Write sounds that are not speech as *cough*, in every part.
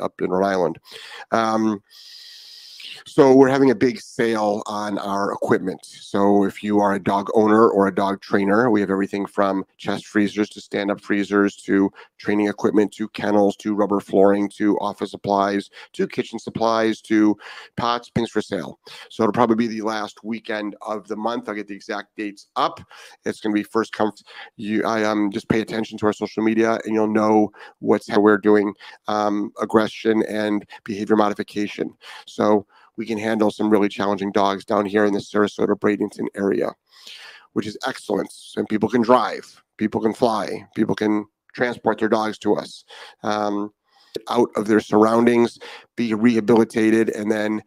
up in Rhode Island. Um, so we're having a big sale on our equipment. So if you are a dog owner or a dog trainer, we have everything from chest freezers to stand-up freezers to training equipment to kennels to rubber flooring to office supplies to kitchen supplies to pots, things for sale. So it'll probably be the last weekend of the month. I'll get the exact dates up. It's going to be first come. You, I um just pay attention to our social media, and you'll know what's how we're doing um, aggression and behavior modification. So we can handle some really challenging dogs down here in the Sarasota Bradenton area, which is excellent. And people can drive, people can fly, people can transport their dogs to us. Um, out of their surroundings, be rehabilitated, and then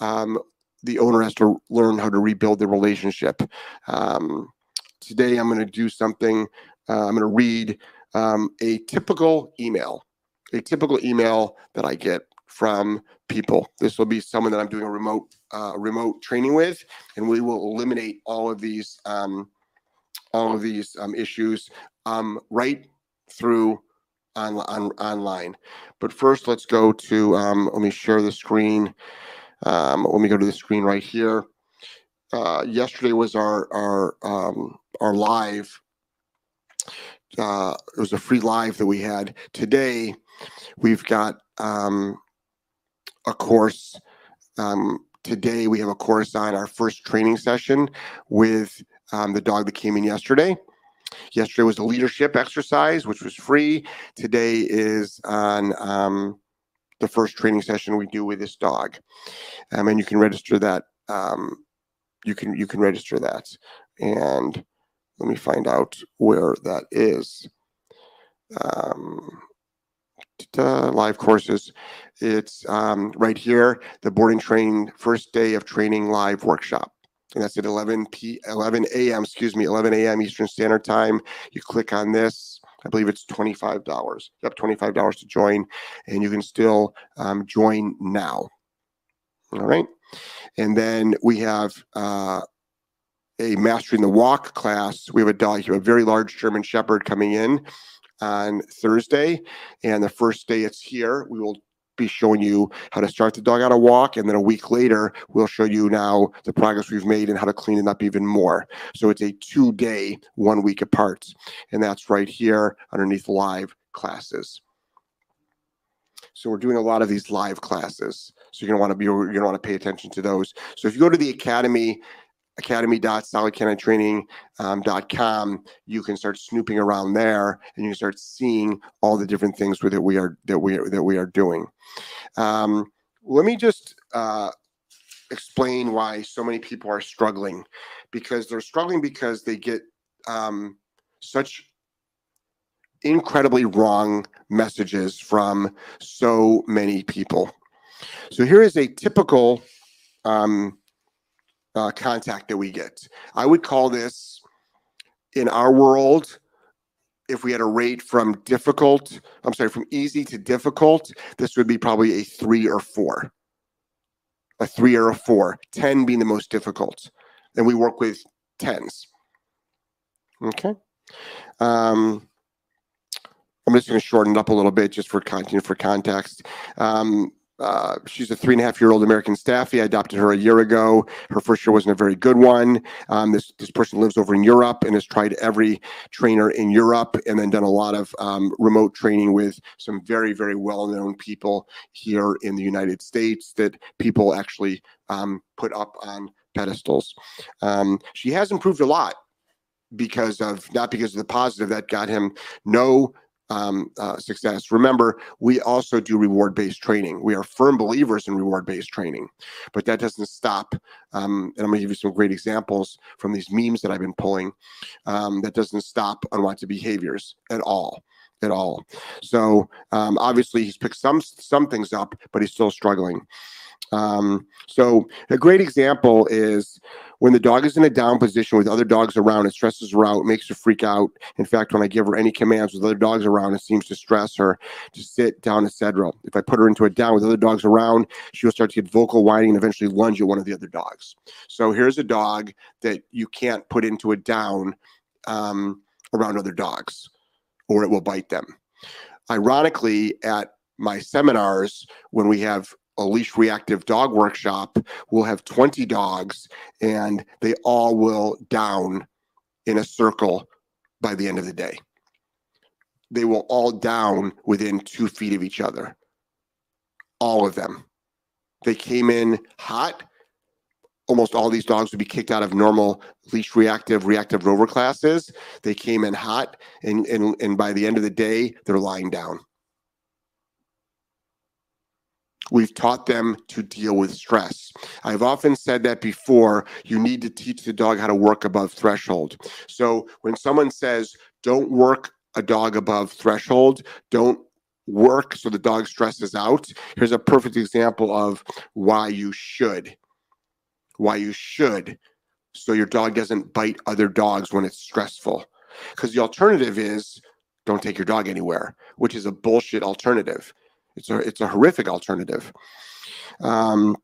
um, the owner has to learn how to rebuild the relationship. Um, today, I'm going to do something. Uh, I'm going to read um, a typical email, a typical email that I get from people. This will be someone that I'm doing a remote uh, remote training with, and we will eliminate all of these um, all of these um, issues um, right through on, on online. But first, let's go to um, let me share the screen. Um, let me go to the screen right here. Uh, yesterday was our our um, our live. Uh, it was a free live that we had. Today, we've got um, a course. Um, today we have a course on our first training session with um, the dog that came in yesterday. Yesterday was a leadership exercise, which was free. Today is on um, the first training session we do with this dog, um, and you can register that. Um, you can you can register that, and let me find out where that is. Um, live courses. It's um, right here, the boarding train first day of training live workshop. And that's at 11 p 11 a.m. Excuse me, 11 a.m. Eastern Standard Time. You click on this. I believe it's twenty-five dollars. Yep, twenty-five dollars to join, and you can still um, join now. All right, and then we have uh, a mastering the walk class. We have a dog a very large German Shepherd coming in on Thursday. And the first day it's here, we will be showing you how to start the dog on a walk. And then a week later, we'll show you now the progress we've made and how to clean it up even more. So it's a two day, one week apart. And that's right here underneath live classes. So we're doing a lot of these live classes. So you're gonna want to be you're gonna want to pay attention to those. So if you go to the academy academy.solidk9training.com, you can start snooping around there and you can start seeing all the different things that we are that we are, that we are doing. Um, let me just uh, explain why so many people are struggling because they're struggling because they get um, such incredibly wrong messages from so many people. So here is a typical um, uh, contact that we get. I would call this in our world, if we had a rate from difficult, I'm sorry, from easy to difficult, this would be probably a three or four. A three or a four, 10 being the most difficult. And we work with tens. Okay. Um, I'm just going to shorten it up a little bit just for content for context. Um, uh, she's a three and a half year old American Staffy. I adopted her a year ago. Her first year wasn't a very good one. Um, this this person lives over in Europe and has tried every trainer in Europe, and then done a lot of um, remote training with some very very well known people here in the United States that people actually um, put up on pedestals. Um, she has improved a lot because of not because of the positive that got him no um, uh, success. Remember, we also do reward based training. We are firm believers in reward based training, but that doesn't stop. Um, and I'm going to give you some great examples from these memes that I've been pulling. Um, that doesn't stop unwanted behaviors at all at all. So um, obviously he's picked some some things up, but he's still struggling. Um, so a great example is when the dog is in a down position with other dogs around, it stresses her out, makes her freak out. In fact, when I give her any commands with other dogs around, it seems to stress her to sit down, etc. If I put her into a down with other dogs around, she will start to get vocal whining and eventually lunge at one of the other dogs. So here's a dog that you can't put into a down um, around other dogs, or it will bite them. Ironically, at my seminars, when we have a leash reactive dog workshop, we'll have 20 dogs and they all will down in a circle by the end of the day. They will all down within two feet of each other. All of them. They came in hot. Almost all these dogs would be kicked out of normal leash reactive, reactive rover classes. They came in hot, and, and, and by the end of the day, they're lying down. We've taught them to deal with stress. I've often said that before. You need to teach the dog how to work above threshold. So when someone says, don't work a dog above threshold, don't work so the dog stresses out, here's a perfect example of why you should. Why you should. So your dog doesn't bite other dogs when it's stressful. Because the alternative is don't take your dog anywhere, which is a bullshit alternative. It's a it's a horrific alternative. Um,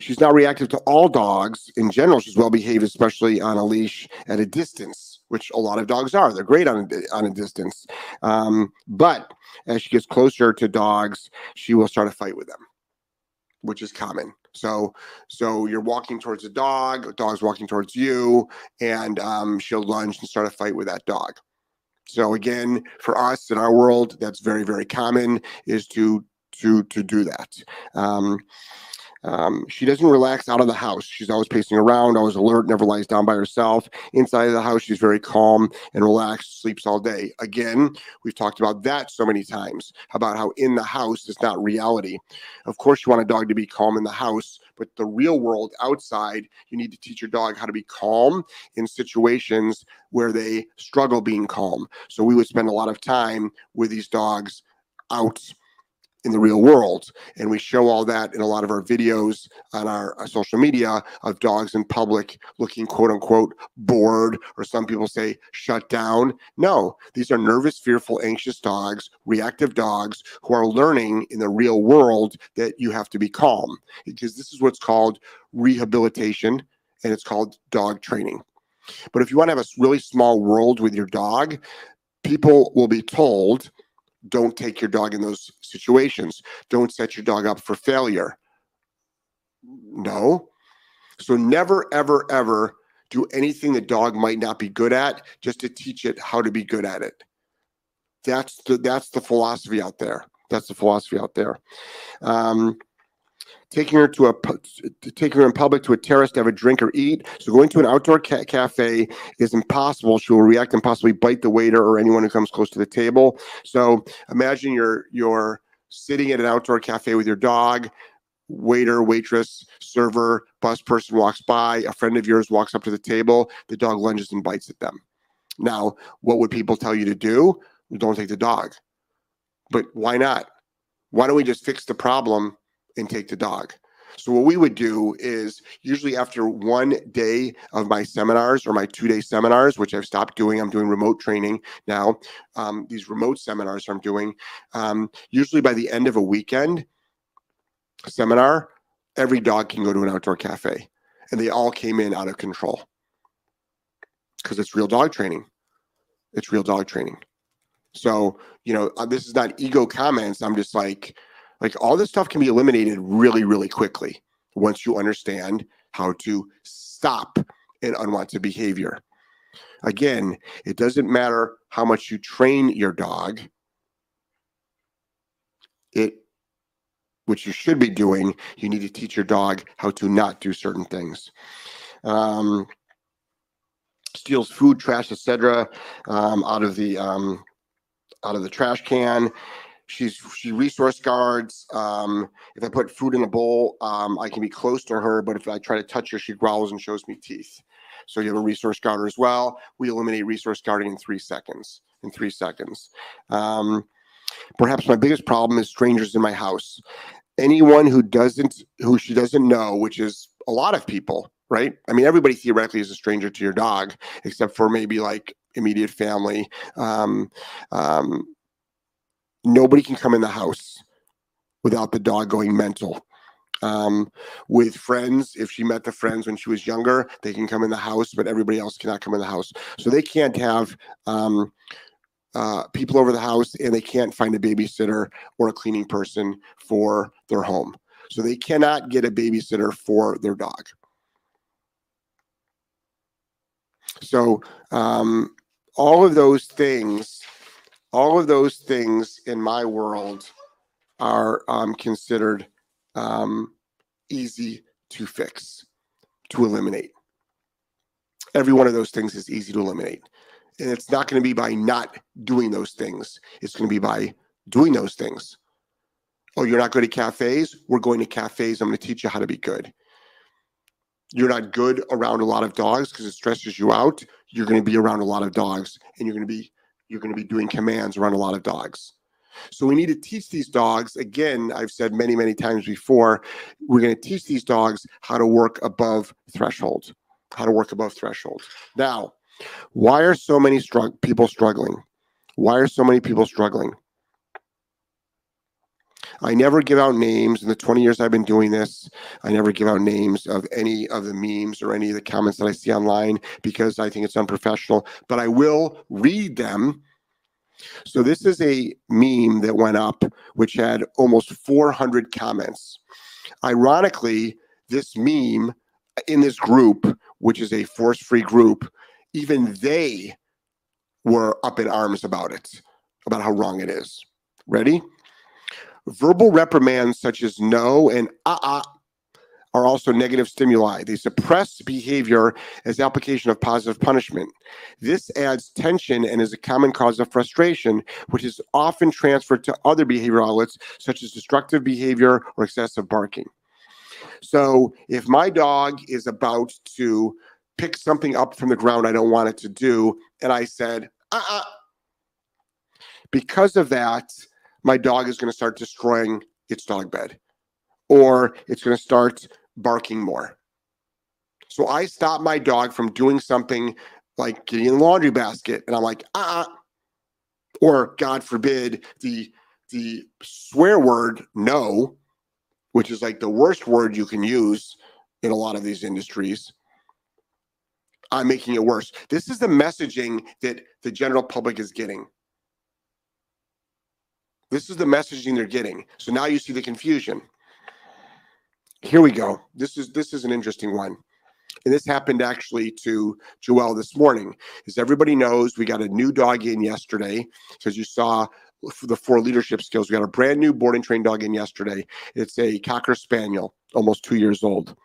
she's not reactive to all dogs in general. She's well behaved, especially on a leash at a distance, which a lot of dogs are. They're great on a, on a distance. Um, but as she gets closer to dogs, she will start a fight with them, which is common. So, so you're walking towards a dog, a dog's walking towards you, and um, she'll lunge and start a fight with that dog. So again, for us in our world, that's very, very common is to to to do that. Um, um, she doesn't relax out of the house. She's always pacing around, always alert, never lies down by herself. Inside of the house, she's very calm and relaxed, sleeps all day. Again, we've talked about that so many times about how in the house is not reality. Of course, you want a dog to be calm in the house, but the real world outside, you need to teach your dog how to be calm in situations where they struggle being calm. So we would spend a lot of time with these dogs out in the real world. And we show all that in a lot of our videos on our, our, social media of dogs in public looking quote unquote bored, or some people say shut down. No, these are nervous, fearful, anxious dogs, reactive dogs who are learning in the real world that you have to be calm because this is what's called rehabilitation and it's called dog training. But if you want to have a really small world with your dog, people will be told don't take your dog in those situations. Don't set your dog up for failure. No. So never, ever, ever do anything the dog might not be good at just to teach it how to be good at it. That's the that's the philosophy out there. That's the philosophy out there. Um, taking her to a taking her in public to a terrace to have a drink or eat. So going to an outdoor ca- cafe is impossible. She will react and possibly bite the waiter or anyone who comes close to the table. So imagine you're you're sitting at an outdoor cafe with your dog. Waiter, waitress, server, bus person walks by. A friend of yours walks up to the table. The dog lunges and bites at them. Now, what would people tell you to do? Don't take the dog. But why not? Why don't we just fix the problem and take the dog. So what we would do is usually after one day of my seminars or my two day seminars, which I've stopped doing, I'm doing remote training now. Um, these remote seminars I'm doing. Um, usually by the end of a weekend seminar, every dog can go to an outdoor cafe, and they all came in out of control because it's real dog training. It's real dog training. So you know, uh, this is not ego comments. I'm just like like all this stuff can be eliminated really, really quickly once you understand how to stop an unwanted behavior. Again, it doesn't matter how much you train your dog. It which you should be doing, you need to teach your dog how to not do certain things. Um, steals food, trash, etc., um, out of the um, out of the trash can. She's she resource guards. Um, if I put food in a bowl, um, I can be close to her, but if I try to touch her, she growls and shows me teeth. So you have a resource guarder as well. We eliminate resource guarding in three seconds. In three seconds. Um, perhaps my biggest problem is strangers in my house. Anyone who doesn't, who she doesn't know, which is a lot of people, right? I mean, everybody theoretically is a stranger to your dog, except for maybe like immediate family. Um, um, nobody can come in the house without the dog going mental. Um, with friends, if she met the friends when she was younger, they can come in the house, but everybody else cannot come in the house. So they can't have um, uh, people over the house and they can't find a babysitter or a cleaning person for their home. So they cannot get a babysitter for their dog. So um, all of those things, all of those things in my world are um, considered um, easy to fix, to eliminate. Every one of those things is easy to eliminate. And it's not going to be by not doing those things. It's going to be by doing those things. Oh, you're not good at cafes? We're going to cafes. I'm going to teach you how to be good. You're not good around a lot of dogs because it stresses you out. You're going to be around a lot of dogs and you're going to be you're going to be doing commands around a lot of dogs. So we need to teach these dogs. Again, I've said many, many times before, we're going to teach these dogs how to work above threshold, how to work above threshold. Now, why are so many people struggling? Why are so many people struggling? I never give out names in the 20 years I've been doing this. I never give out names of any of the memes or any of the comments that I see online because I think it's unprofessional, but I will read them so this is a meme that went up, which had almost 400 comments. Ironically, this meme in this group, which is a force-free group, even they were up in arms about it, about how wrong it is. Ready? Verbal reprimands such as no and uh-uh are also negative stimuli. They suppress behavior as application of positive punishment. This adds tension and is a common cause of frustration, which is often transferred to other behavioral outlets, such as destructive behavior or excessive barking. So, if my dog is about to pick something up from the ground I don't want it to do, and I said, uh uh because of that, my dog is going to start destroying its dog bed or it's going to start barking more. So I stop my dog from doing something like getting in the laundry basket, and I'm like, ah, uh-uh. or God forbid, the the swear word no, which is like the worst word you can use in a lot of these industries. I'm making it worse. This is the messaging that the general public is getting. This is the messaging they're getting. So now you see the confusion here we go. This is this is an interesting one. And this happened actually to Joelle this morning. As everybody knows, we got a new dog in yesterday. Because you saw the four leadership skills, we got a brand new boarding train dog in yesterday. It's a Cocker Spaniel, almost two years old.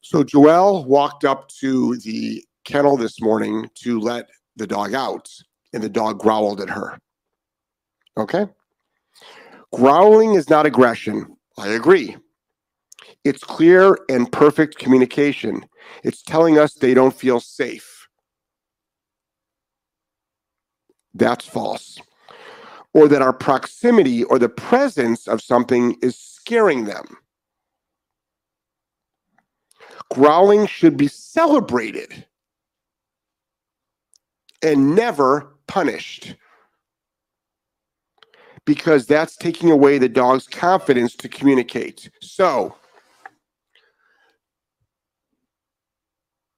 So Joelle walked up to the kennel this morning to let the dog out, and the dog growled at her. Okay? Growling is not aggression. I agree. It's clear and perfect communication. It's telling us they don't feel safe. That's false. Or that our proximity or the presence of something is scaring them. Growling should be celebrated and never punished because that's taking away the dog's confidence to communicate. So,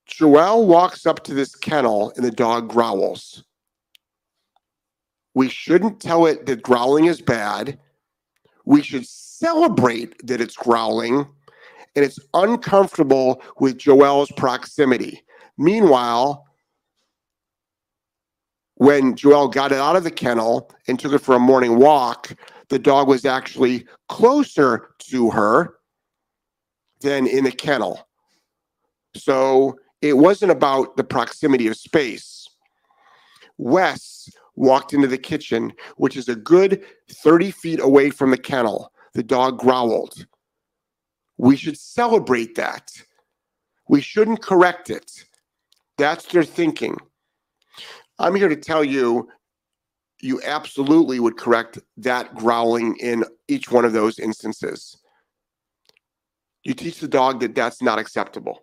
Joelle walks up to this kennel and the dog growls. We shouldn't tell it that growling is bad. We should celebrate that it's growling and it's uncomfortable with Joelle's proximity. Meanwhile, when Joelle got it out of the kennel and took it for a morning walk, the dog was actually closer to her than in the kennel. So it wasn't about the proximity of space. Wes walked into the kitchen, which is a good 30 feet away from the kennel. The dog growled. We should celebrate that. We shouldn't correct it. That's their thinking. I'm here to tell you, you absolutely would correct that growling in each one of those instances. You teach the dog that that's not acceptable.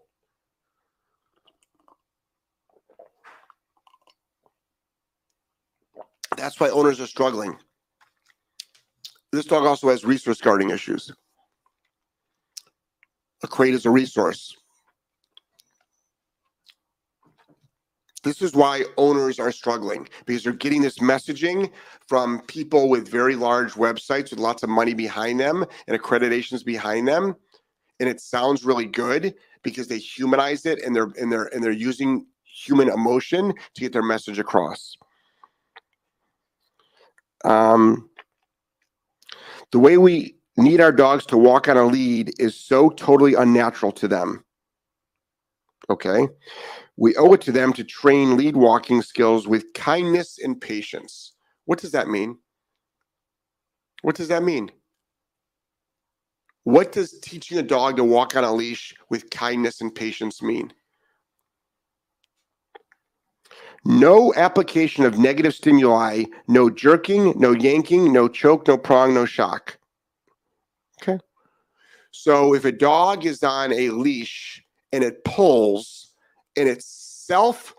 That's why owners are struggling. This dog also has resource guarding issues. A crate is a resource. This is why owners are struggling because they're getting this messaging from people with very large websites with lots of money behind them and accreditations behind them. And it sounds really good because they humanize it and they're and they're and they're using human emotion to get their message across. Um, the way we need our dogs to walk on a lead is so totally unnatural to them. Okay. We owe it to them to train lead walking skills with kindness and patience. What does that mean? What does that mean? What does teaching a dog to walk on a leash with kindness and patience mean? No application of negative stimuli, no jerking, no yanking, no choke, no prong, no shock. Okay. So if a dog is on a leash and it pulls and it's self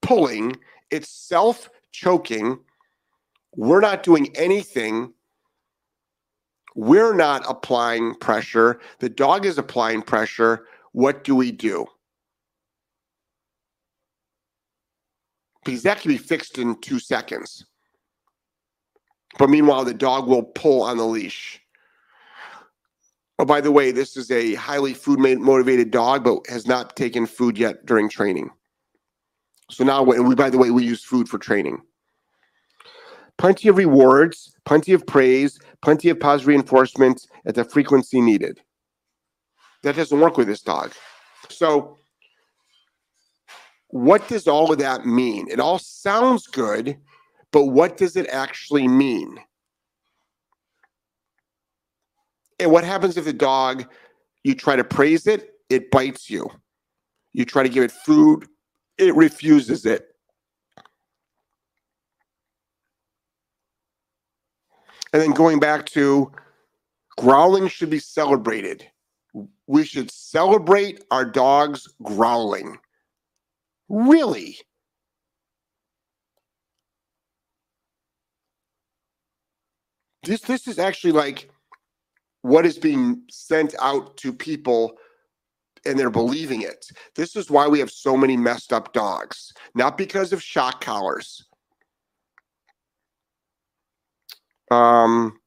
pulling, it's self choking, we're not doing anything. We're not applying pressure. The dog is applying pressure. What do we do? because that can be fixed in two seconds. But meanwhile, the dog will pull on the leash. Oh, by the way, this is a highly food motivated dog, but has not taken food yet during training. So now, we, by the way, we use food for training. Plenty of rewards, plenty of praise, plenty of positive reinforcement at the frequency needed. That doesn't work with this dog. So what does all of that mean? It all sounds good, but what does it actually mean? And what happens if the dog, you try to praise it, it bites you? You try to give it food, it refuses it. And then going back to growling should be celebrated. We should celebrate our dogs growling. Really? This this is actually like what is being sent out to people and they're believing it. This is why we have so many messed up dogs, not because of shock collars. Um,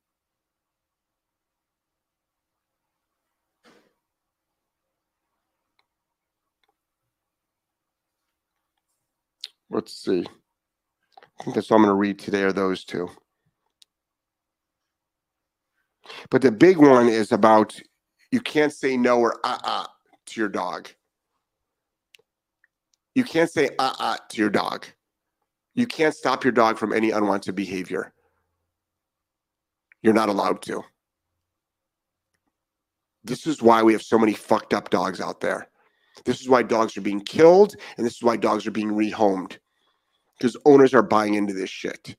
Let's see. I think that's all I'm going to read today are those two. But the big one is about you can't say no or uh uh to your dog. You can't say uh uh to your dog. You can't stop your dog from any unwanted behavior. You're not allowed to. This is why we have so many fucked up dogs out there. This is why dogs are being killed, and this is why dogs are being rehomed because owners are buying into this shit.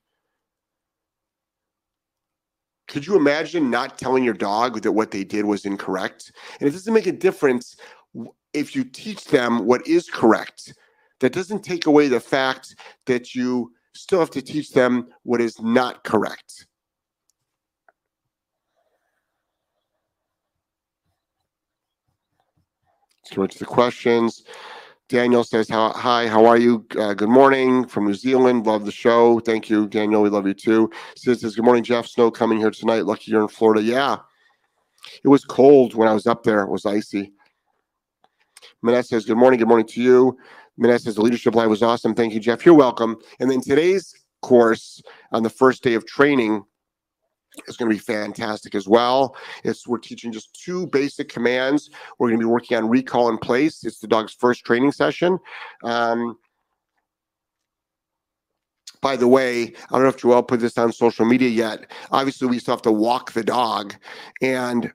Could you imagine not telling your dog that what they did was incorrect? And it doesn't make a difference if you teach them what is correct. That doesn't take away the fact that you still have to teach them what is not correct. Let's go into the questions. Daniel says, Hi, how are you? Uh, good morning from New Zealand. Love the show. Thank you, Daniel. We love you too. Says, Good morning, Jeff. Snow coming here tonight. Lucky you're in Florida. Yeah. It was cold when I was up there, it was icy. Manette says, Good morning. Good morning to you. Manette says, The leadership live was awesome. Thank you, Jeff. You're welcome. And then today's course on the first day of training is going to be fantastic as well. It's we're teaching just two basic commands. We're going to be working on recall in place. It's the dog's first training session. Um, by the way, I don't know if Joel put this on social media yet. Obviously, we still have to walk the dog, and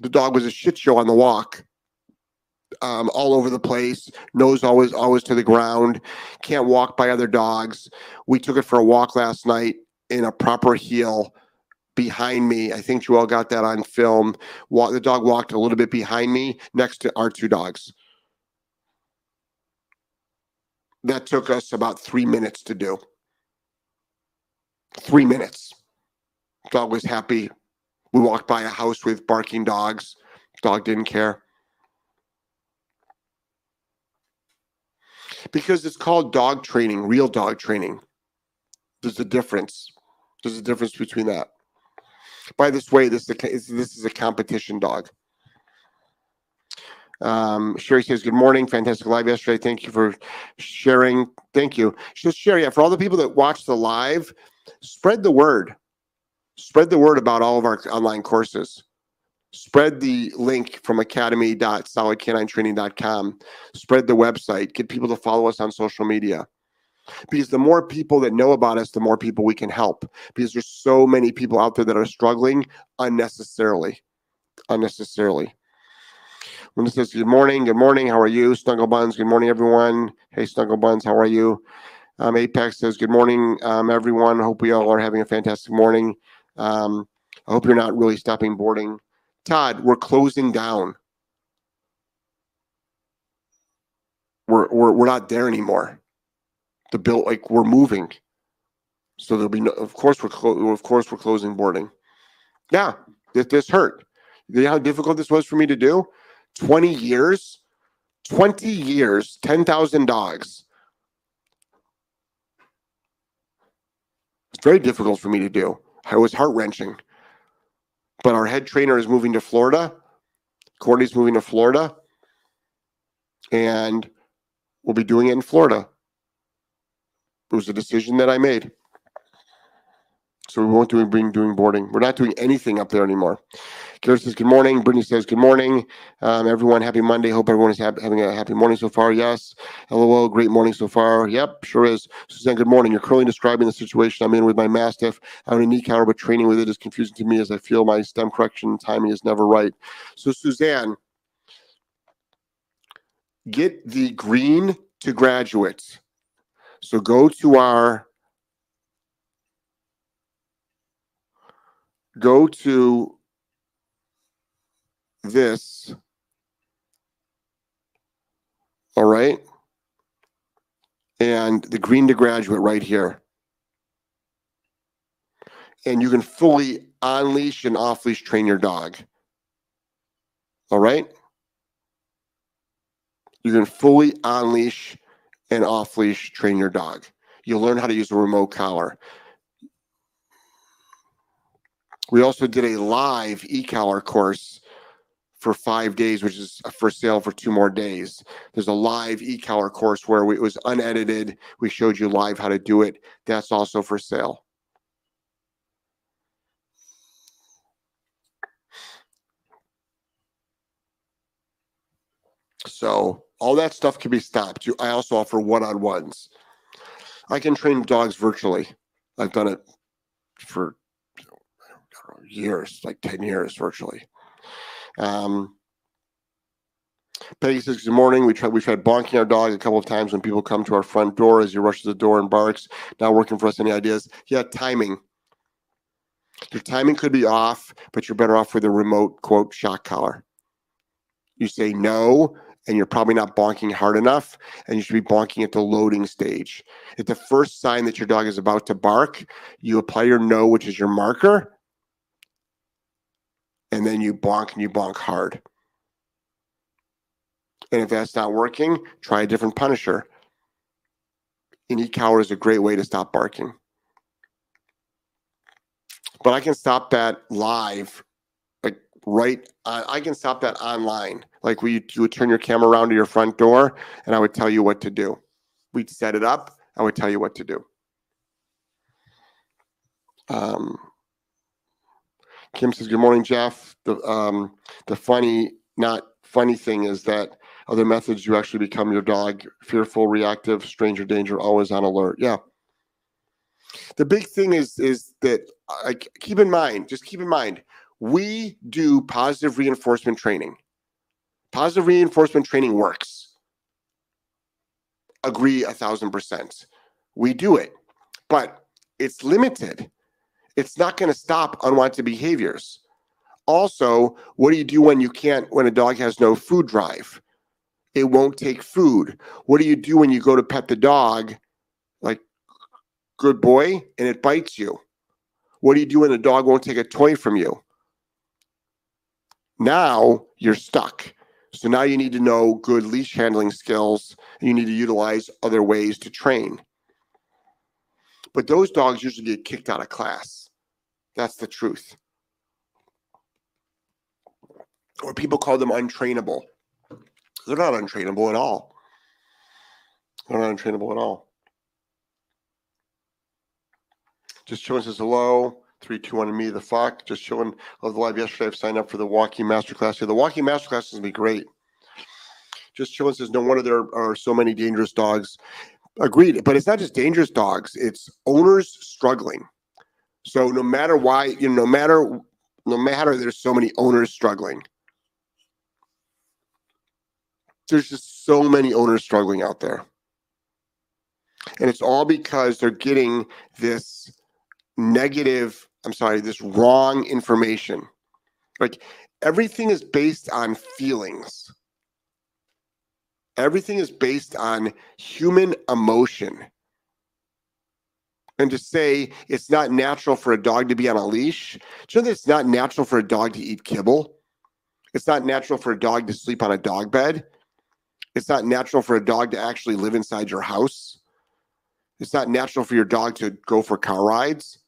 the dog was a shit show on the walk. Um, all over the place, nose always always to the ground, can't walk by other dogs. We took it for a walk last night in a proper heel behind me. I think you all got that on film. the dog walked a little bit behind me next to our two dogs. That took us about three minutes to do. Three minutes. Dog was happy. We walked by a house with barking dogs. Dog didn't care. because it's called dog training, real dog training. There's a difference. There's a difference between that. By this way, this is a, this is a competition dog. Um, Sherry says, Good morning. Fantastic live yesterday. Thank you for sharing. Thank you. Just Sherry, yeah, for all the people that watch the live, spread the word. Spread the word about all of our online courses. Spread the link from academy.solidk9training.com. Spread the website. Get people to follow us on social media. Because the more people that know about us, the more people we can help. Because there's so many people out there that are struggling unnecessarily. Unnecessarily. When it says, Good morning, good morning, how are you? Snuggle Buns, good morning, everyone. Hey, Snuggle Buns, how are you? Um, Apex says, Good morning, um, everyone. Hope we all are having a fantastic morning. Um, I hope you're not really stopping boarding. Todd, we're closing down. We're, we're, we're not there anymore. The bill, like, we're moving. So there'll be no, of course, we're, clo- of course, we're closing boarding. Yeah, this, this hurt. You know how difficult this was for me to do? 20 years, 20 years, 10,000 dogs. It's very difficult for me to do. It was heart wrenching. But our head trainer is moving to Florida. Courtney's moving to Florida. And we'll be doing it in Florida. It was a decision that I made. So we won't do doing doing boarding. We're not doing anything up there anymore. Kara says good morning. Brittany says good morning. Um, everyone, happy Monday. Hope everyone is ha- having a happy morning so far. Yes. LOL, great morning so far. Yep, sure is. Suzanne, good morning. You're currently describing the situation I'm in with my Mastiff. I have a knee counter, but training with it is confusing to me as I feel my stim correction timing is never right. So, Suzanne, get the green to graduates. So go to our go to this. All right. And the green to graduate right here. And you can fully on leash and off leash train your dog. All right. You can fully on leash and off leash train your dog. You'll learn how to use a remote collar. We also did a live e-collar course for five days, which is for sale for two more days. There's a live e-collar course where we, it was unedited. We showed you live how to do it. That's also for sale. So all that stuff can be stopped. You, I also offer one-on-ones. I can train dogs virtually. I've done it for years, like 10 years virtually. Um, Peggy says, Good morning. We tried we tried bonking our dog a couple of times when people come to our front door as he rushes the door and barks. Not working for us. Any ideas? Yeah, timing. Your timing could be off, but you're better off with a remote quote shock collar. You say no, and you're probably not bonking hard enough, and you should be bonking at the loading stage. At the first sign that your dog is about to bark, you apply your no, which is your marker, and then you bonk and you bonk hard. And if that's not working, try a different punisher. An e-collar is a great way to stop barking. But I can stop that live, like right. I can stop that online. Like we, you would turn your camera around to your front door, and I would tell you what to do. We'd set it up. I would tell you what to do. Um, Kim says, "Good morning, Jeff." The um, the funny, not funny thing is that other methods you actually become your dog fearful, reactive, stranger danger, always on alert. Yeah. The big thing is is that I keep in mind, just keep in mind, we do positive reinforcement training. Positive reinforcement training works. Agree a thousand percent. We do it, but it's limited it's not going to stop unwanted behaviors. Also, what do you do when you can't, when a dog has no food drive? It won't take food. What do you do when you go to pet the dog, like, good boy, and it bites you? What do you do when the dog won't take a toy from you? Now you're stuck. So now you need to know good leash handling skills and you need to utilize other ways to train. But those dogs usually get kicked out of class. That's the truth. Or people call them untrainable. They're not untrainable at all. They're not untrainable at all. Just showing says hello. Three, two, one, and me the fuck. Just showing love the live yesterday. I've signed up for the walking masterclass. Yeah, the walking masterclass is gonna be great. Just showing says no wonder there are so many dangerous dogs. Agreed, but it's not just dangerous dogs; it's owners struggling. So no matter why, you know, no matter no matter there's so many owners struggling. There's just so many owners struggling out there. And it's all because they're getting this negative, I'm sorry, this wrong information. Like everything is based on feelings. Everything is based on human emotion. And to say it's not natural for a dog to be on a leash, do you know that it's not natural for a dog to eat kibble? It's not natural for a dog to sleep on a dog bed. It's not natural for a dog to actually live inside your house. It's not natural for your dog to go for car rides.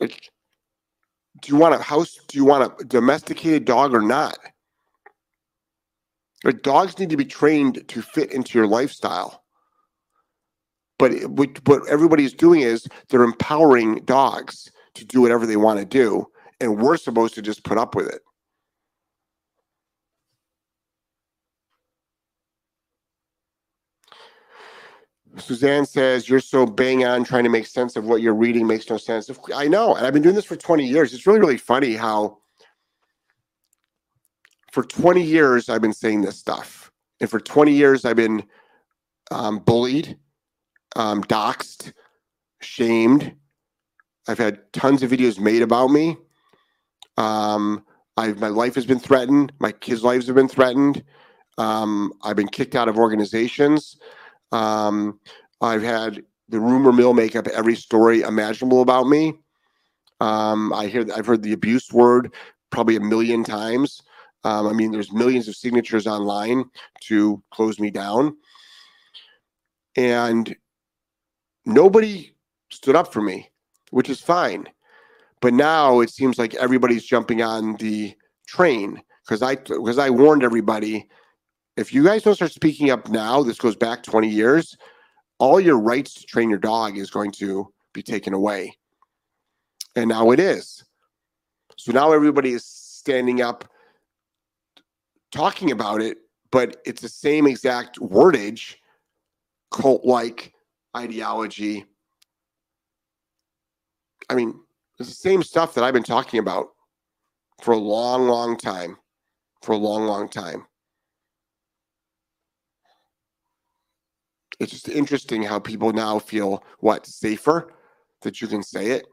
Do you want a house? Do you want a domesticated dog or not? Like, dogs need to be trained to fit into your lifestyle. But what, what everybody's doing is they're empowering dogs to do whatever they want to do, and we're supposed to just put up with it. Suzanne says, You're so bang on trying to make sense of what you're reading makes no sense. I know. And I've been doing this for 20 years. It's really, really funny how for 20 years I've been saying this stuff. And for 20 years I've been um, bullied, um, doxxed, shamed. I've had tons of videos made about me. Um, I've, my life has been threatened. My kids' lives have been threatened. Um, I've been kicked out of organizations. Um, I've had the rumor mill make up every story imaginable about me. Um, I hear I've heard the abuse word probably a million times. Um, I mean, there's millions of signatures online to close me down, and nobody stood up for me, which is fine. But now it seems like everybody's jumping on the train because I because I warned everybody if you guys don't start speaking up now, this goes back 20 years, all your rights to train your dog is going to be taken away. And now it is. So now everybody is standing up talking about it, but it's the same exact wordage, cult like ideology. I mean, it's the same stuff that I've been talking about for a long, long time. For a long, long time. It's just interesting how people now feel what safer that you can say it.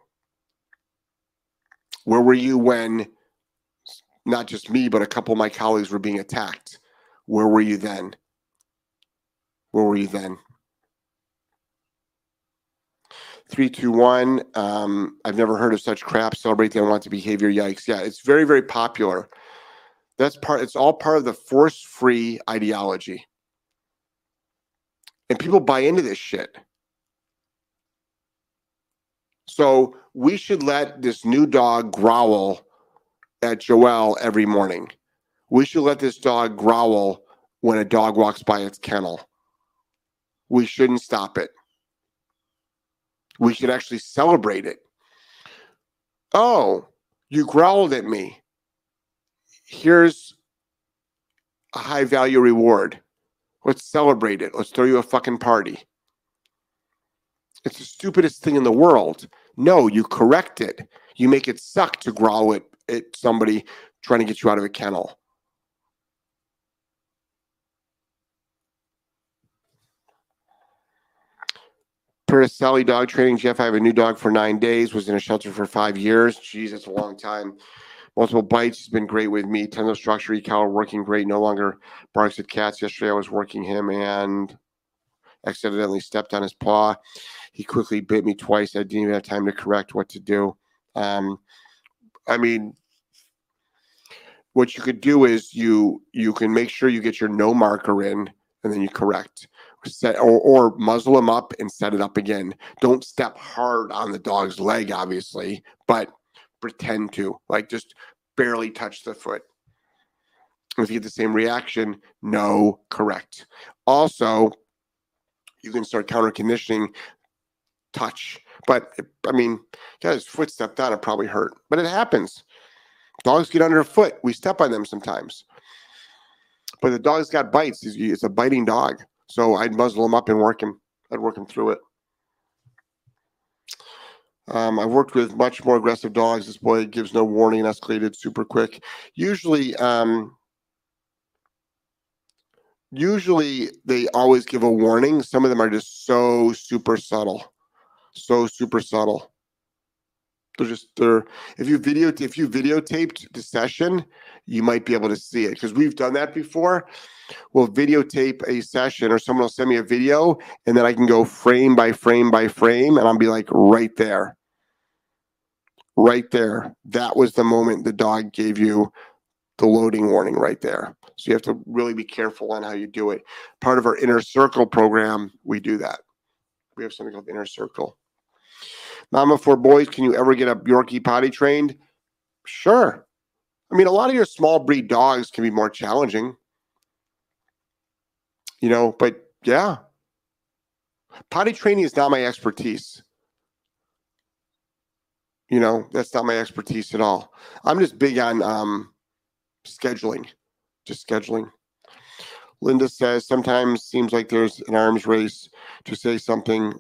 Where were you when not just me, but a couple of my colleagues were being attacked? Where were you then? Where were you then? Three, two, one. Um, I've never heard of such crap. Celebrate the unwanted behavior. Yikes. Yeah, it's very, very popular. That's part, it's all part of the force free ideology. And people buy into this shit. So we should let this new dog growl at Joel every morning. We should let this dog growl when a dog walks by its kennel. We shouldn't stop it. We should actually celebrate it. Oh, you growled at me. Here's a high value reward. Let's celebrate it. Let's throw you a fucking party. It's the stupidest thing in the world. No, you correct it. You make it suck to growl at, at somebody trying to get you out of a kennel. Per Sally dog training, Jeff, I have a new dog for nine days, was in a shelter for five years. Jeez, that's a long time multiple bites. He's been great with me. Tons of structure, e-collar working great. No longer barks at cats. Yesterday I was working him and accidentally stepped on his paw. He quickly bit me twice. I didn't even have time to correct what to do. Um, I mean, what you could do is you you can make sure you get your no marker in and then you correct set or, or muzzle him up and set it up again don't step hard on the dog's leg obviously but pretend to like just barely touch the foot if you get the same reaction no correct also you can start counter conditioning touch but i mean guys foot stepped on it probably hurt but it happens Dogs get under a foot. We step on them sometimes. But the dog's got bites. It's a biting dog. So I'd muzzle him up and work him. I'd work him through it. Um, I've worked with much more aggressive dogs. This boy gives no warning, escalated super quick. Usually, um, usually they always give a warning. Some of them are just so super subtle, so super subtle. They're just they're if you video if you videotaped the session, you might be able to see it because we've done that before. We'll videotape a session or someone will send me a video and then I can go frame by frame by frame and I'll be like right there. Right there. That was the moment the dog gave you the loading warning right there. So you have to really be careful on how you do it. Part of our inner circle program, we do that. We have something called inner circle. Mama for boys, can you ever get a Yorkie potty trained? Sure. I mean, a lot of your small breed dogs can be more challenging, you know, but yeah. Potty training is not my expertise. You know, that's not my expertise at all. I'm just big on um, scheduling, just scheduling. Linda says sometimes seems like there's an arms race to say something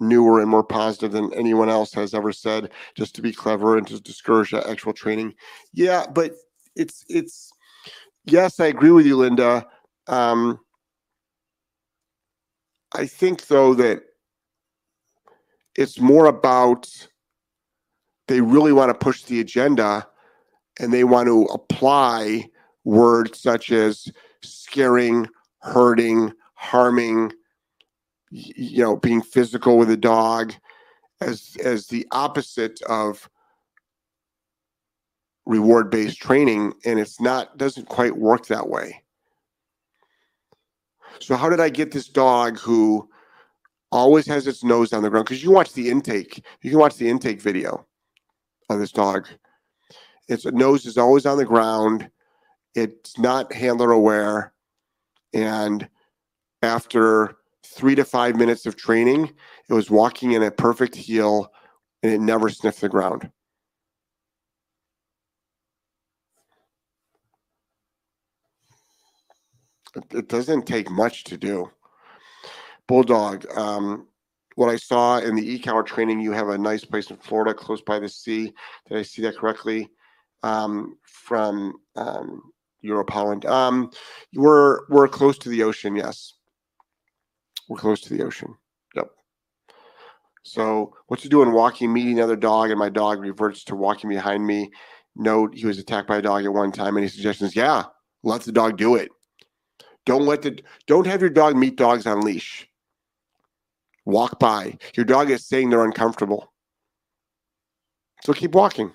newer and more positive than anyone else has ever said just to be clever and to discourage actual training yeah but it's it's yes i agree with you linda um i think though that it's more about they really want to push the agenda and they want to apply words such as scaring hurting harming you know being physical with a dog as as the opposite of reward based training and it's not doesn't quite work that way. So how did i get this dog who always has its nose on the ground? Because you watch the intake you can watch the intake video of this dog its nose is always on the ground it's not handler aware and after three to five minutes of training, it was walking in a perfect heel and it never sniffed the ground. It doesn't take much to do. Bulldog, um, what I saw in the e-collar training, you have a nice place in Florida, close by the sea. Did I see that correctly? Um, from um, Europe, Holland. Um, we're we're close to the ocean, yes. We're close to the ocean. Yep. So what's he doing walking, meeting another dog, and my dog reverts to walking behind me. Note he was attacked by a dog at one time. Any suggestions? Yeah, let the dog do it. Don't let the don't have your dog meet dogs on leash. Walk by. Your dog is saying they're uncomfortable. So keep walking.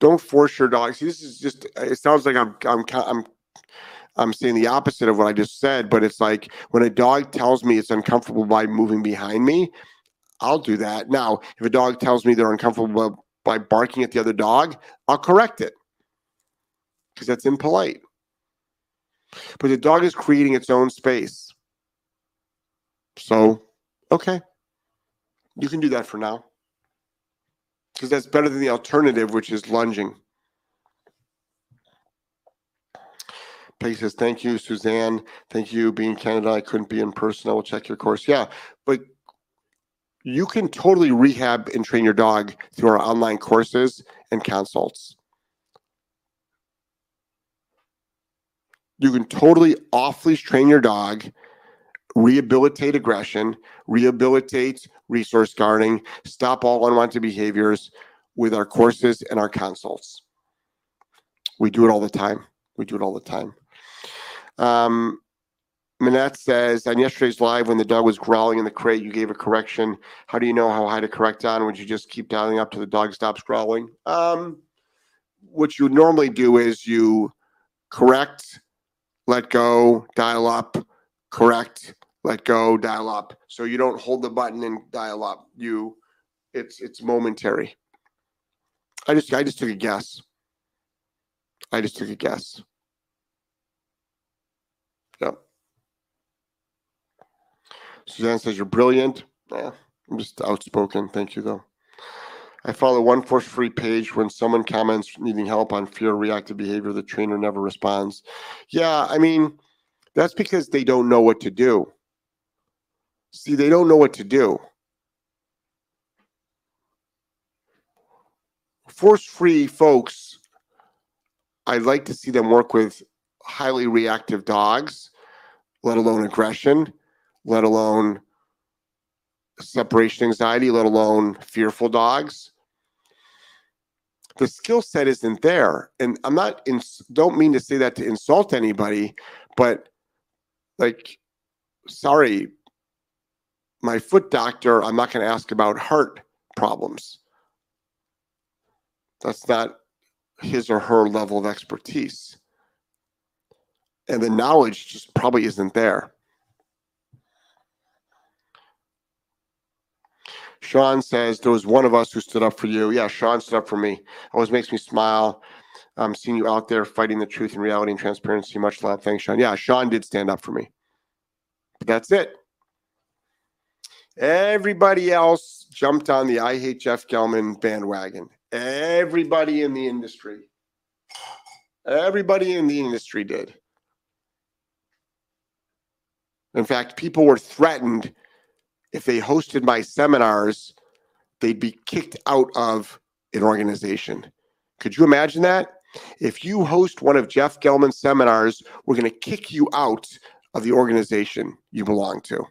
Don't force your dog. See, this is just. It sounds like I'm I'm I'm I'm saying the opposite of what I just said, but it's like when a dog tells me it's uncomfortable by moving behind me, I'll do that. Now, if a dog tells me they're uncomfortable by barking at the other dog, I'll correct it because that's impolite. But the dog is creating its own space. So, okay, you can do that for now because that's better than the alternative, which is lunging. Peggy says, Thank you, Suzanne. Thank you. Being Canada, I couldn't be in person. I will check your course. Yeah, but you can totally rehab and train your dog through our online courses and consults. You can totally off leash train your dog, rehabilitate aggression, rehabilitate resource guarding, stop all unwanted behaviors with our courses and our consults. We do it all the time. We do it all the time. Um, Manette says on yesterday's live, when the dog was growling in the crate, you gave a correction. How do you know how high to correct on? Would you just keep dialing up till the dog stops growling? Um, what you normally do is you correct, let go, dial up, correct, let go, dial up. So you don't hold the button and dial up. You it's it's momentary. I just I just took a guess. I just took a guess. Yep. Suzanne says you're brilliant. Yeah, I'm just outspoken. Thank you though. I follow one force free page when someone comments needing help on fear reactive behavior, the trainer never responds. Yeah, I mean, that's because they don't know what to do. See, they don't know what to do. Force free folks, I'd like to see them work with highly reactive dogs, let alone aggression, let alone separation anxiety, let alone fearful dogs. The skill set isn't there. And I'm not in, don't mean to say that to insult anybody, but like, sorry, my foot doctor, I'm not going to ask about heart problems. That's not his or her level of expertise. And the knowledge just probably isn't there. Sean says there was one of us who stood up for you. Yeah, Sean stood up for me. Always makes me smile. I'm seeing you out there fighting the truth and reality and transparency. Much love. Thanks, Sean. Yeah, Sean did stand up for me. But that's it. Everybody else jumped on the I hate Jeff Gellman bandwagon. Everybody in the industry. Everybody in the industry did. In fact, people were threatened if they hosted my seminars, they'd be kicked out of an organization. Could you imagine that? If you host one of Jeff Gellman's seminars, we're going to kick you out of the organization you belong to.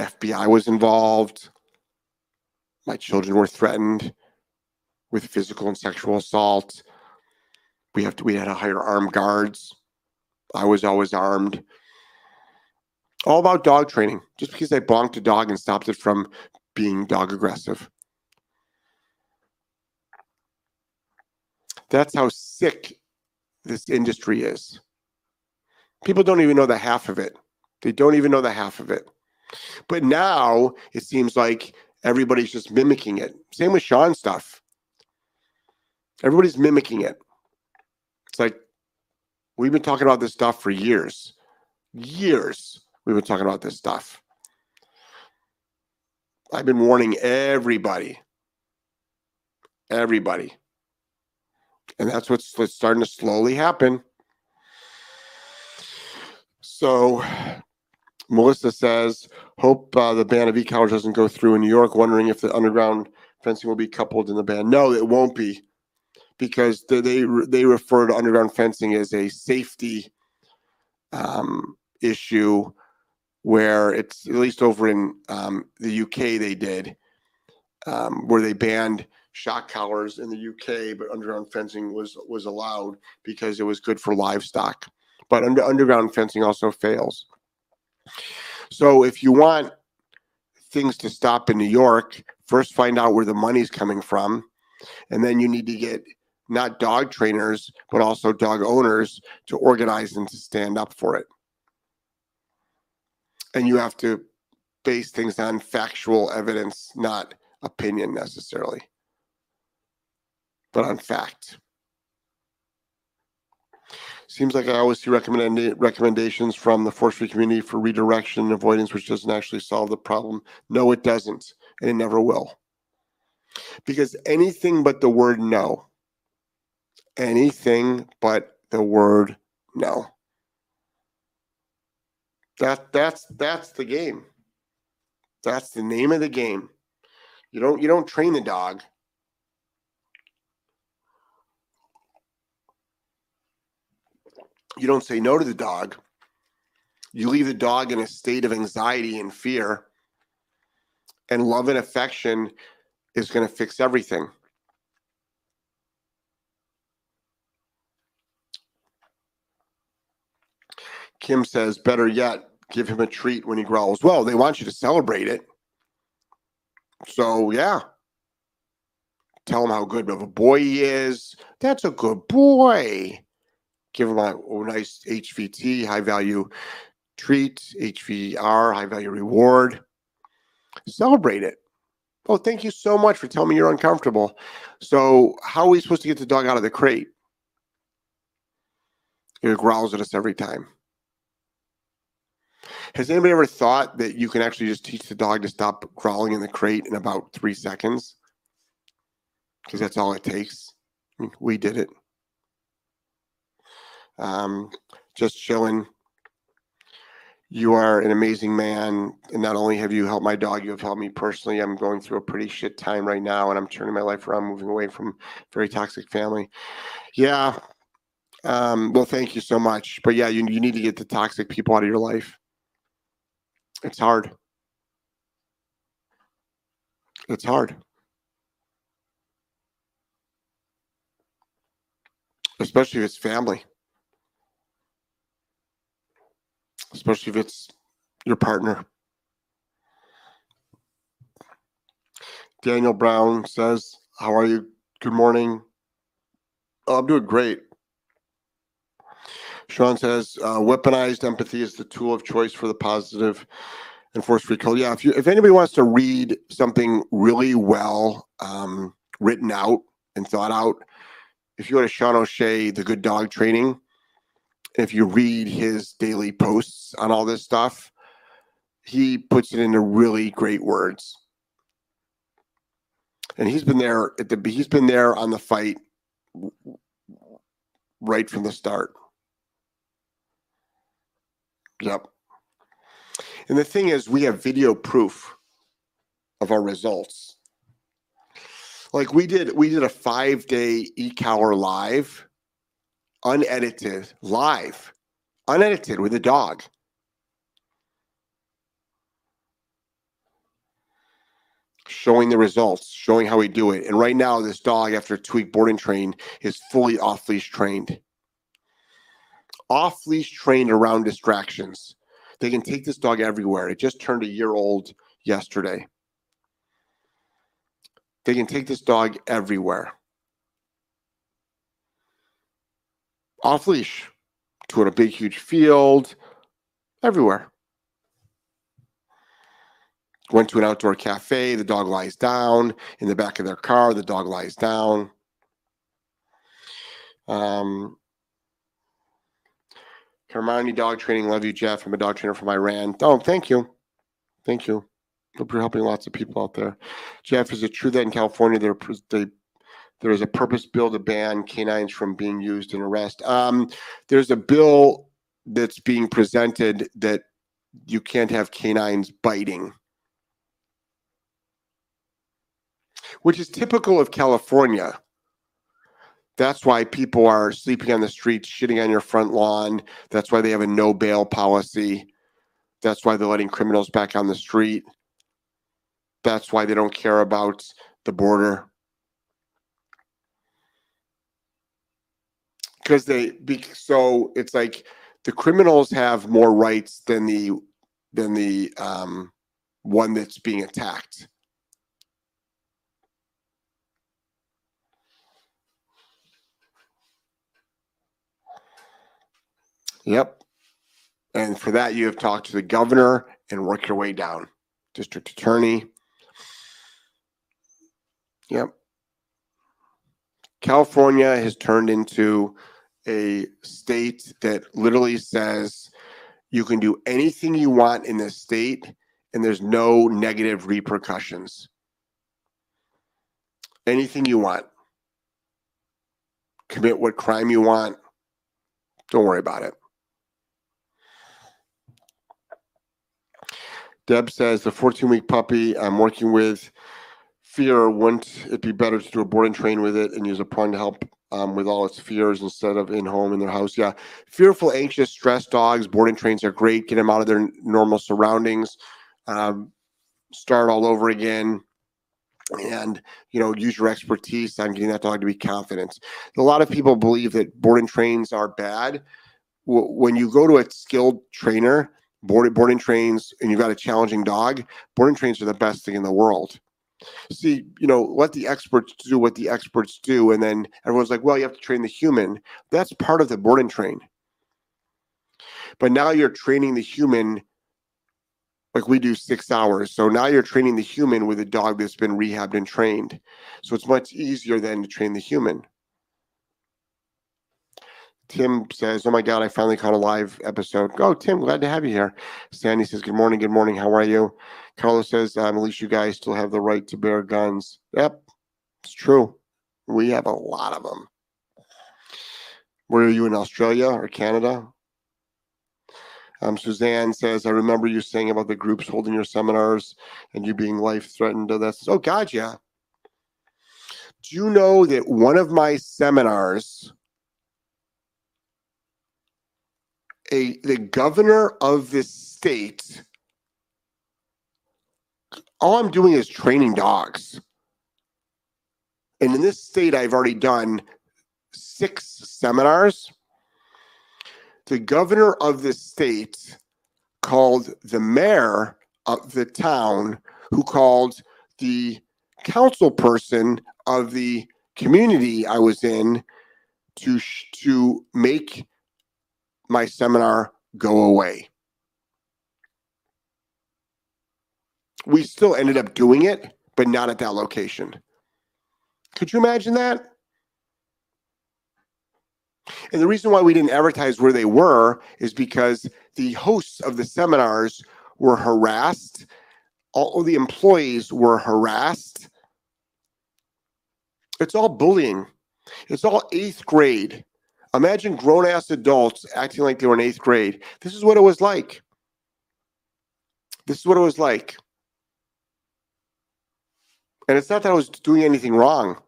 FBI was involved. My children were threatened with physical and sexual assault. We have to we had to hire armed guards. I was always armed. All about dog training. Just because I bonked a dog and stopped it from being dog aggressive. That's how sick this industry is. People don't even know the half of it. They don't even know the half of it. But now it seems like everybody's just mimicking it. Same with Sean stuff. Everybody's mimicking it. It's like we've been talking about this stuff for years. Years we've been talking about this stuff. I've been warning everybody. Everybody. And that's what's, what's starting to slowly happen. So Melissa says, hope uh, the ban of e-collars doesn't go through in New York, wondering if the underground fencing will be coupled in the ban. No, it won't be because they they, they refer to underground fencing as a safety um, issue where it's at least over in um, the UK they did um, where they banned shock collars in the UK, but underground fencing was was allowed because it was good for livestock. But under, underground fencing also fails. So if you want things to stop in New York, first find out where the money's coming from, and then you need to get not dog trainers, but also dog owners to organize and to stand up for it. And you have to base things on factual evidence, not opinion necessarily, but on fact. Seems like I always see recommend- recommendations from the free community for redirection and avoidance, which doesn't actually solve the problem. No, it doesn't, and it never will. Because anything but the word no anything but the word no. That that's that's the game. That's the name of the game. You don't you don't train the dog. You don't say no to the dog. You leave the dog in a state of anxiety and fear. And love and affection is going to fix everything. Kim says, better yet, give him a treat when he growls. Well, they want you to celebrate it. So, yeah. Tell him how good of a boy he is. That's a good boy. Give him a, a nice HVT, high value treat, HVR, high value reward. Celebrate it. Oh, thank you so much for telling me you're uncomfortable. So, how are we supposed to get the dog out of the crate? It growls at us every time. Has anybody ever thought that you can actually just teach the dog to stop growling in the crate in about three seconds? Because that's all it takes. we did it. Um, just chilling. You are an amazing man. And not only have you helped my dog, you have helped me personally. I'm going through a pretty shit time right now and I'm turning my life around, moving away from very toxic family. Yeah. Um, well, thank you so much. But yeah, you, you need to get the toxic people out of your life. It's hard. It's hard. Especially if it's family. Especially if it's your partner. Daniel Brown says, How are you? Good morning. Oh, I'm doing great. Sean says, uh, weaponized empathy is the tool of choice for the positive and force free culture. Yeah, if you if anybody wants to read something really well um, written out and thought out, if you go to Sean O'Shea, the Good Dog Training, if you read his daily posts on all this stuff, he puts it into really great words. And he's been there at the he's been there on the fight right from the start. Yep. And the thing is, we have video proof of our results. Like we did, we did a five day e-collar live, unedited, live, unedited with a dog. Showing the results, showing how we do it. And right now, this dog, after tweak boarding train, is fully off leash trained off leash trained around distractions. They can take this dog everywhere. It just turned a year old yesterday. They can take this dog everywhere. Off leash to a big, huge field, everywhere. Went to an outdoor cafe. The dog lies down in the back of their car. The dog lies down. Um, Hermione Dog Training. Love you, Jeff. I'm a dog trainer from Iran. Oh, thank you. Thank you. Hope you're helping lots of people out there. Jeff, is it true that in California they, there is a purpose bill to ban canines from being used in arrest? Um, there's a bill that's being presented that you can't have canines biting, which is typical of California. That's why people are sleeping on the streets, shitting on your front lawn. That's why they have a no bail policy. That's why they're letting criminals back on the street. That's why they don't care about the border. Because they be, so it's like the criminals have more rights than the than the um, one that's being attacked. Yep. And for that, you have talked to the governor and work your way down. District attorney. Yep. California has turned into a state that literally says you can do anything you want in this state and there's no negative repercussions. Anything you want. Commit what crime you want. Don't worry about it. Deb says the 14 week puppy I'm working with fear wouldn't it be better to do a board and train with it and use a prong to help um, with all its fears instead of in home in their house. Yeah fearful anxious stressed dogs board and trains are great. Get them out of their normal surroundings um, start all over again and you know use your expertise on getting that dog to be confident. A lot of people believe that board and trains are bad. When you go to a skilled trainer boarding boarding trains and you've got a challenging dog, boarding trains are the best thing in the world. See, you know, let the experts do what the experts do, and then everyone's like, well, you have to train the human. That's part of the boarding train. But now you're training the human like we do six hours. So now you're training the human with a dog that's been rehabbed and trained. So it's much easier than to train the human. Tim says, Oh my God, I finally caught a live episode. Oh, Tim, glad to have you here. Sandy says, Good morning, good morning. How are you? Carlos says, um, At least you guys still have the right to bear guns. Yep, it's true. We have a lot of them. Where are you in Australia or Canada? Um, Suzanne says, I remember you saying about the groups holding your seminars and you being life threatened. That's oh God, yeah. Do you know that one of my seminars a the governor of this state all i'm doing is training dogs. And in this state i've already done six seminars. The governor of the state called the mayor of the town who called the council person of the community i was in to to make my seminar go away. We still ended up doing it, but not at that location. Could you imagine that? And the reason why we didn't advertise where they were is because the hosts of the seminars were harassed. All of the employees were harassed. It's all bullying. It's all eighth grade. Imagine grown ass adults acting like they were in eighth grade. This is what it was like. This is what it was like. And it's not that I was doing anything wrong.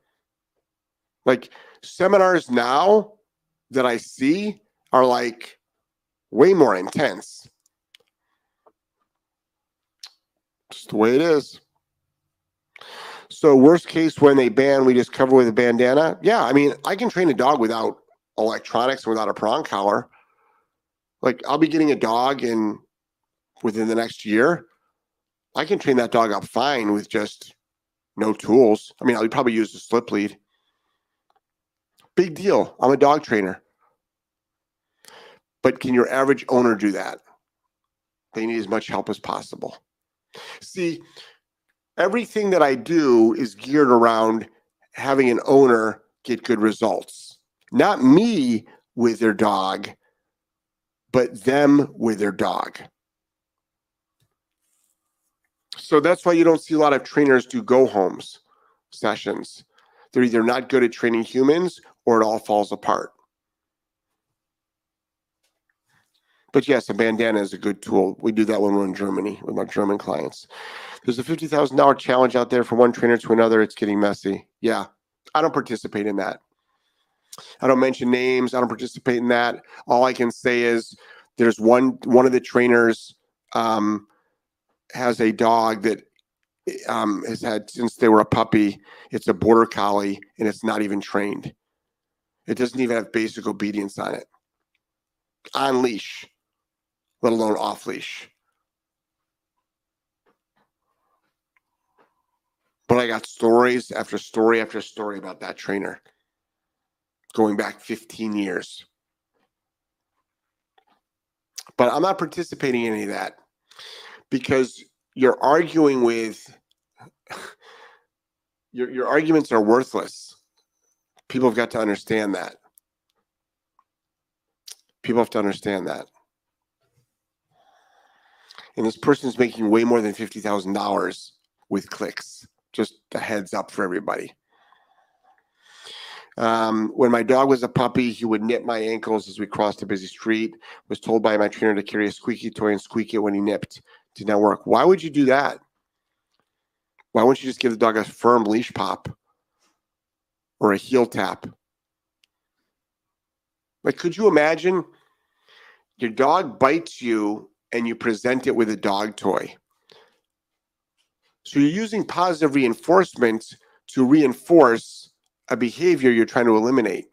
Like seminars now that I see are like way more intense. Just the way it is. So worst case when they ban, we just cover with a bandana. Yeah, I mean, I can train a dog without electronics without a prong collar. Like I'll be getting a dog in within the next year. I can train that dog up fine with just no tools. I mean, I'll probably use a slip lead. Big deal. I'm a dog trainer. But can your average owner do that? They need as much help as possible. See, everything that I do is geared around having an owner get good results not me with their dog, but them with their dog. So that's why you don't see a lot of trainers do go homes sessions. They're either not good at training humans or it all falls apart. But yes, a bandana is a good tool. We do that when we're in Germany with our German clients. There's a $50,000 challenge out there from one trainer to another. It's getting messy. Yeah, I don't participate in that. I don't mention names. I don't participate in that. All I can say is there's one one of the trainers um, has a dog that um, has had since they were a puppy. It's a border collie and it's not even trained. It doesn't even have basic obedience on it. On leash, let alone off leash. But I got stories after story after story about that trainer going back 15 years. But I'm not participating in any of that because you're arguing with *laughs* your your arguments are worthless. People have got to understand that. People have to understand that. And this person's making way more than $50,000 with clicks. Just a heads up for everybody. Um, when my dog was a puppy, he would nip my ankles as we crossed a busy street. Was told by my trainer to carry a squeaky toy and squeak it when he nipped. Did not work. Why would you do that? Why wouldn't you just give the dog a firm leash pop or a heel tap? Like, could you imagine your dog bites you and you present it with a dog toy? So you're using positive reinforcement to reinforce a behavior you're trying to eliminate.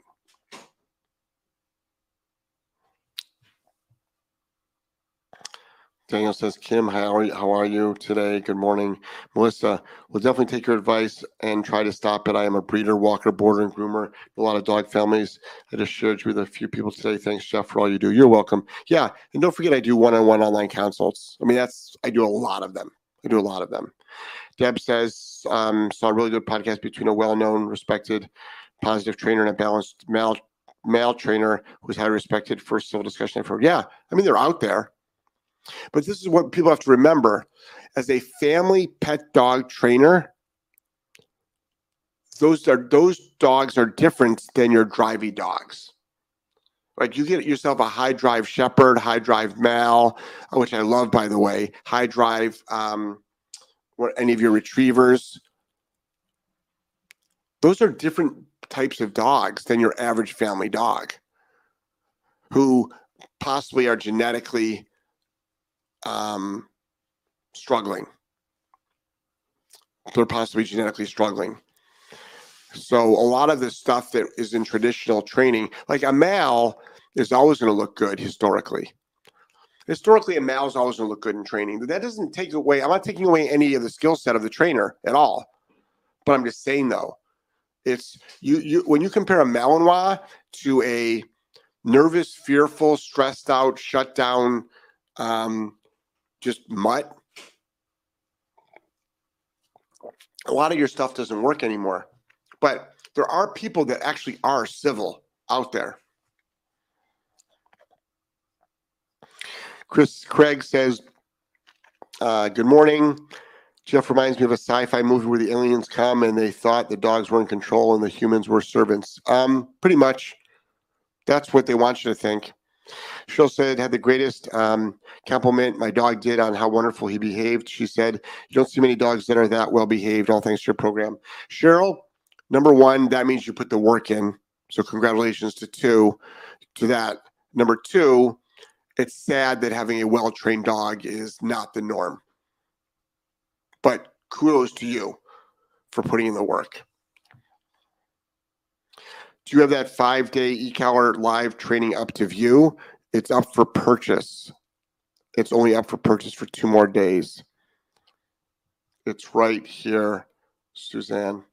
Daniel says, Kim, how are you, how are you today? Good morning. Melissa, we'll definitely take your advice and try to stop it. I am a breeder, walker, boarder, and groomer. A lot of dog families. I just shared with a few people today. Thanks, Jeff, for all you do. You're welcome. Yeah. And don't forget, I do one on one online consults. I mean, that's, I do a lot of them. I do a lot of them. Deb says, um, saw a really good podcast between a well known, respected, positive trainer and a balanced male, male trainer who's highly respected for civil discussion. I've heard. Yeah. I mean, they're out there but this is what people have to remember as a family pet dog trainer. Those are those dogs are different than your drivey dogs. Like you get yourself a high drive shepherd, high drive mal, which I love by the way, high drive um, what any of your retrievers. Those are different types of dogs than your average family dog who possibly are genetically um, struggling. They're possibly genetically struggling. So a lot of the stuff that is in traditional training, like a mal, is always going to look good historically. Historically, a mal is always going to look good in training. But that doesn't take away. I'm not taking away any of the skill set of the trainer at all. But I'm just saying though, it's you. You when you compare a Malinois to a nervous, fearful, stressed out, shut down, um, just mutt. A lot of your stuff doesn't work anymore. But there are people that actually are civil out there. Chris Craig says, uh, Good morning. Jeff reminds me of a sci fi movie where the aliens come and they thought the dogs were in control and the humans were servants. Um, pretty much. That's what they want you to think. Cheryl said, had the greatest um, compliment my dog did on how wonderful he behaved. She said, You don't see many dogs that are that well behaved, all thanks to your program. Cheryl, number one, that means you put the work in. So, congratulations to two to that. Number two, it's sad that having a well trained dog is not the norm. But kudos to you for putting in the work. Do you have that five day eCollar live training up to view? It's up for purchase. It's only up for purchase for two more days. It's right here, Suzanne.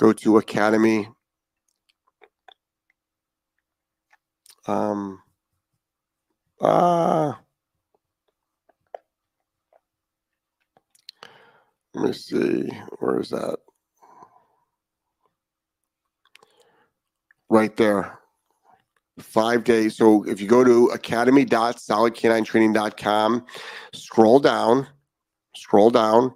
Go to Academy. Um. Uh, let me see. Where is that? right there. Five days. So if you go to academy.solidk9training.com, scroll down, scroll down,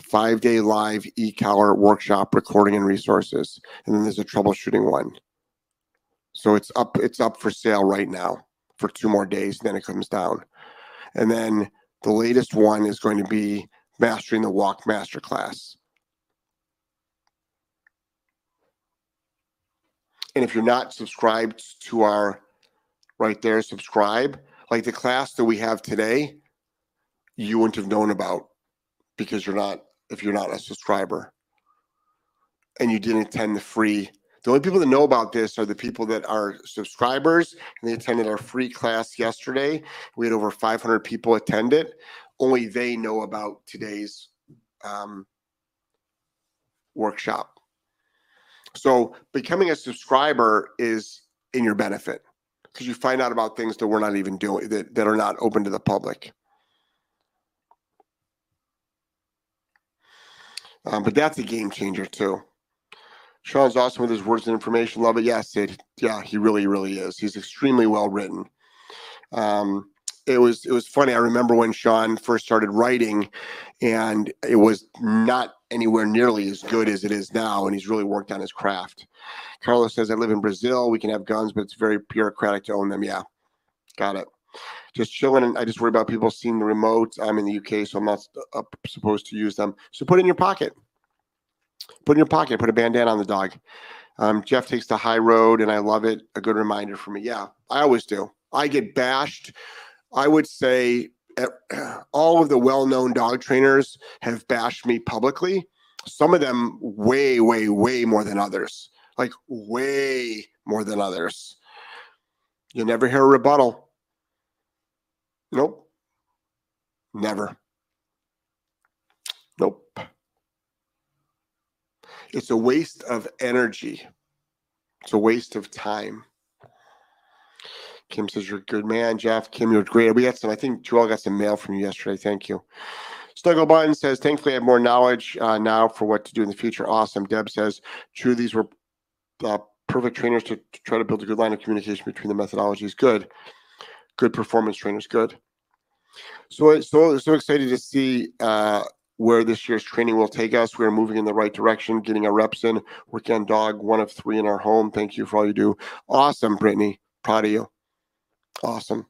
five day live e collar workshop recording and resources. And then there's a troubleshooting one. So it's up, it's up for sale right now for two more days, then it comes down. And then the latest one is going to be mastering the walk master class. And if you're not subscribed to our right there, subscribe. Like the class that we have today, you wouldn't have known about because you're not, if you're not a subscriber and you didn't attend the free. The only people that know about this are the people that are subscribers and they attended our free class yesterday. We had over 500 people attend it. Only they know about today's um, workshop. So becoming a subscriber is in your benefit because you find out about things that we're not even doing that, that are not open to the public. Um, but that's a game changer too. Sean's awesome with his words and information. Love it. Yes, Sid. Yeah, he really, really is. He's extremely well written. Um, it was it was funny. I remember when Sean first started writing, and it was not anywhere nearly as good as it is now, and he's really worked on his craft. Carlos says, "I live in Brazil. We can have guns, but it's very bureaucratic to own them." Yeah, got it. Just chilling, and I just worry about people seeing the remote. I'm in the UK, so I'm not uh, supposed to use them. So put it in your pocket. Put it in your pocket. Put a bandana on the dog. Um, Jeff takes the high road, and I love it. A good reminder for me. Yeah, I always do. I get bashed I would say *clears throat* all of the well-known dog trainers have bashed me publicly. Some of them way, way, way more than others. Like way more than others. You never hear a rebuttal. Nope. Never. Nope. It's a waste of energy. It's a waste of time. Kim says you're a good man, Jeff. Kim, you're great. We got some. I think Joel got some mail from you yesterday. Thank you. Snuggle Button says, thankfully, I have more knowledge uh, now for what to do in the future. Awesome. Deb says, true, these were uh, perfect trainers to, to, try to build a good line of communication between the methodologies. Good. Good performance trainers. Good. So, so, so excited to see uh, where this year's training will take us. We're moving in the right direction, getting our reps in, working on dog one of three in our home. Thank you for all you do. Awesome, Brittany. Proud of you. Awesome.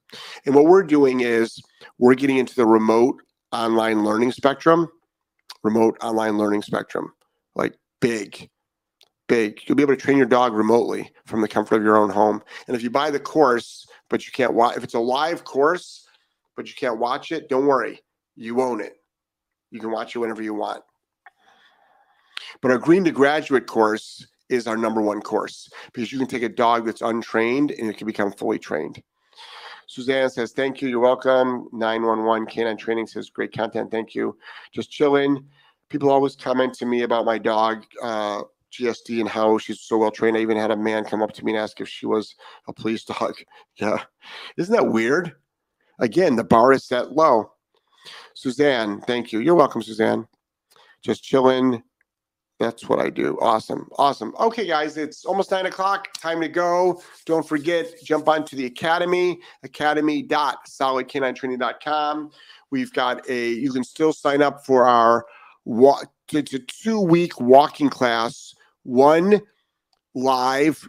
And what we're doing is we're getting into the remote online learning spectrum, remote online learning spectrum, like big, big. You'll be able to train your dog remotely from the comfort of your own home. And if you buy the course, but you can't watch, if it's a live course, but you can't watch it, don't worry. You own it. You can watch it whenever you want. But our Green to Graduate course is our number one course because you can take a dog that's untrained and it can become fully trained. Suzanne says, Thank you. You're welcome. 911 Canine Training says, Great content. Thank you. Just chilling. People always comment to me about my dog, uh, GSD, and how she's so well trained. I even had a man come up to me and ask if she was a police dog. *laughs* Yeah. Isn't that weird? Again, the bar is set low. Suzanne, thank you. You're welcome, Suzanne. Just chilling. That's what I do. Awesome. Awesome. Okay, guys, it's almost nine o'clock. Time to go. Don't forget, jump onto the academy, academy.solidk9training.com. We've got a, you can still sign up for our it's a two week walking class, one live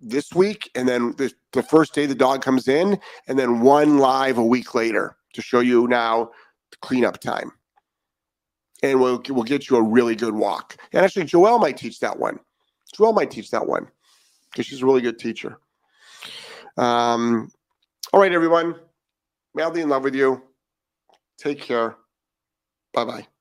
this week, and then the, the first day the dog comes in, and then one live a week later to show you now the cleanup time and we'll we'll get you a really good walk. And actually, Joelle might teach that one. Joelle might teach that one because she's a really good teacher. Um, all right, everyone. Madly in love with you. Take care. Bye bye.